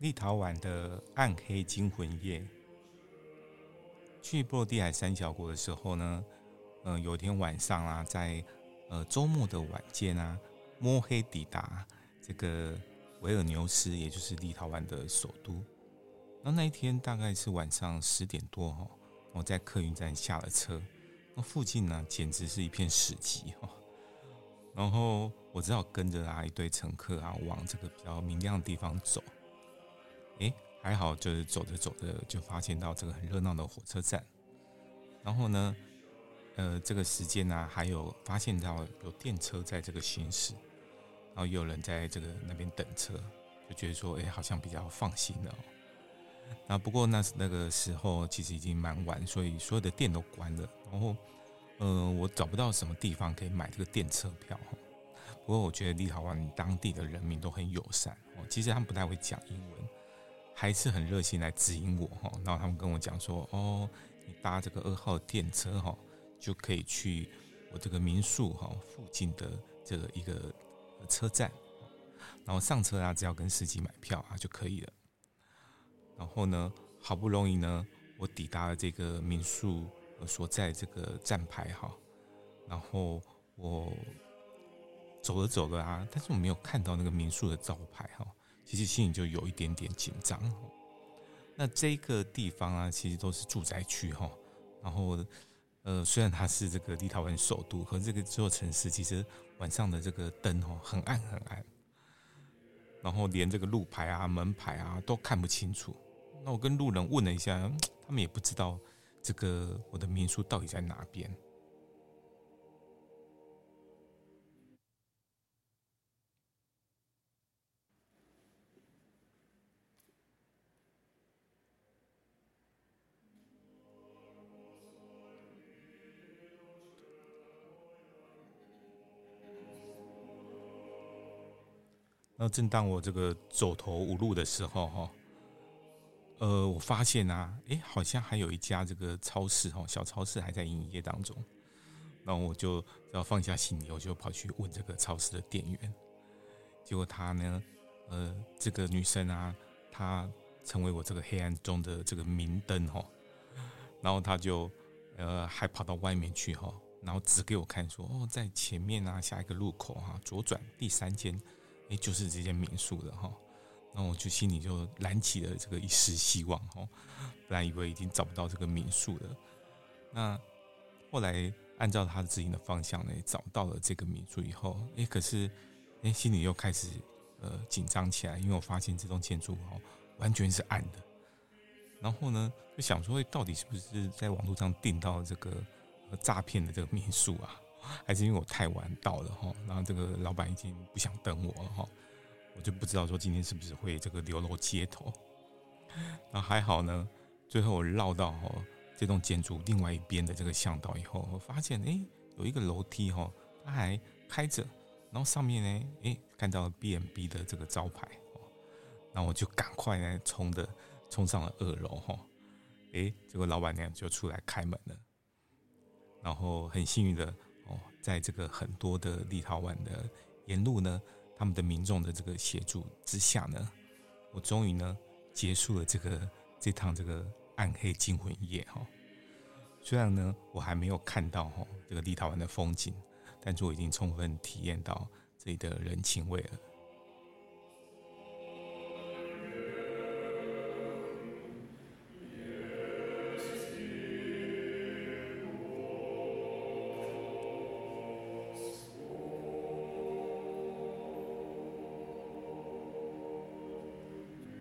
立陶宛的暗黑惊魂夜。去波罗的海三小国的时候呢，嗯、有一天晚上啊，在呃周末的晚间啊，摸黑抵达这个维尔纽斯，也就是立陶宛的首都。那那一天大概是晚上十点多哈，我在客运站下了车，那附近呢简直是一片死寂哈。然后我只好跟着啊一堆乘客啊往这个比较明亮的地方走。哎，还好就是走着走着就发现到这个很热闹的火车站。然后呢，呃，这个时间呢还有发现到有电车在这个行驶，然后也有人在这个那边等车，就觉得说哎好像比较放心了。那不过那那个时候其实已经蛮晚，所以所有的店都关了。然后，呃，我找不到什么地方可以买这个电车票。不过我觉得立陶宛当地的人民都很友善哦，其实他们不太会讲英文，还是很热心来指引我哈。然后他们跟我讲说：“哦，你搭这个二号电车哈，就可以去我这个民宿哈附近的这个一个车站，然后上车啊，只要跟司机买票啊就可以了。”然后呢，好不容易呢，我抵达了这个民宿所在这个站牌哈，然后我走了走了啊，但是我没有看到那个民宿的招牌哈，其实心里就有一点点紧张。那这个地方啊，其实都是住宅区哈，然后呃，虽然它是这个立陶宛首都，和这个座城市其实晚上的这个灯哦很暗很暗，然后连这个路牌啊、门牌啊都看不清楚。那我跟路人问了一下，他们也不知道这个我的民宿到底在哪边。那正当我这个走投无路的时候，哈。呃，我发现啊，哎，好像还有一家这个超市哈，小超市还在营业当中。那我就要放下行李，我就跑去问这个超市的店员。结果他呢，呃，这个女生啊，她成为我这个黑暗中的这个明灯哈。然后她就呃，还跑到外面去哈，然后指给我看说，哦，在前面啊，下一个路口哈，左转第三间，哎，就是这间民宿的哈。那我就心里就燃起了这个一丝希望哈，本来以为已经找不到这个民宿了，那后来按照他指引的方向呢，找到了这个民宿以后，哎，可是哎，心里又开始呃紧张起来，因为我发现这栋建筑哦完全是暗的，然后呢就想说，到底是不是在网络上订到这个诈骗的这个民宿啊？还是因为我太晚到了哈，然后这个老板已经不想等我了哈。我就不知道说今天是不是会这个流落街头，那还好呢。最后我绕到这栋建筑另外一边的这个巷道以后，我发现哎，有一个楼梯哈，它还开着，然后上面呢，哎，看到了 B&B 的这个招牌，那我就赶快呢冲的冲上了二楼哈，哎，结果老板娘就出来开门了，然后很幸运的，在这个很多的立陶宛的沿路呢。他们的民众的这个协助之下呢，我终于呢结束了这个这趟这个暗黑惊魂夜哈。虽然呢我还没有看到哈这个立陶宛的风景，但是我已经充分体验到这里的人情味了。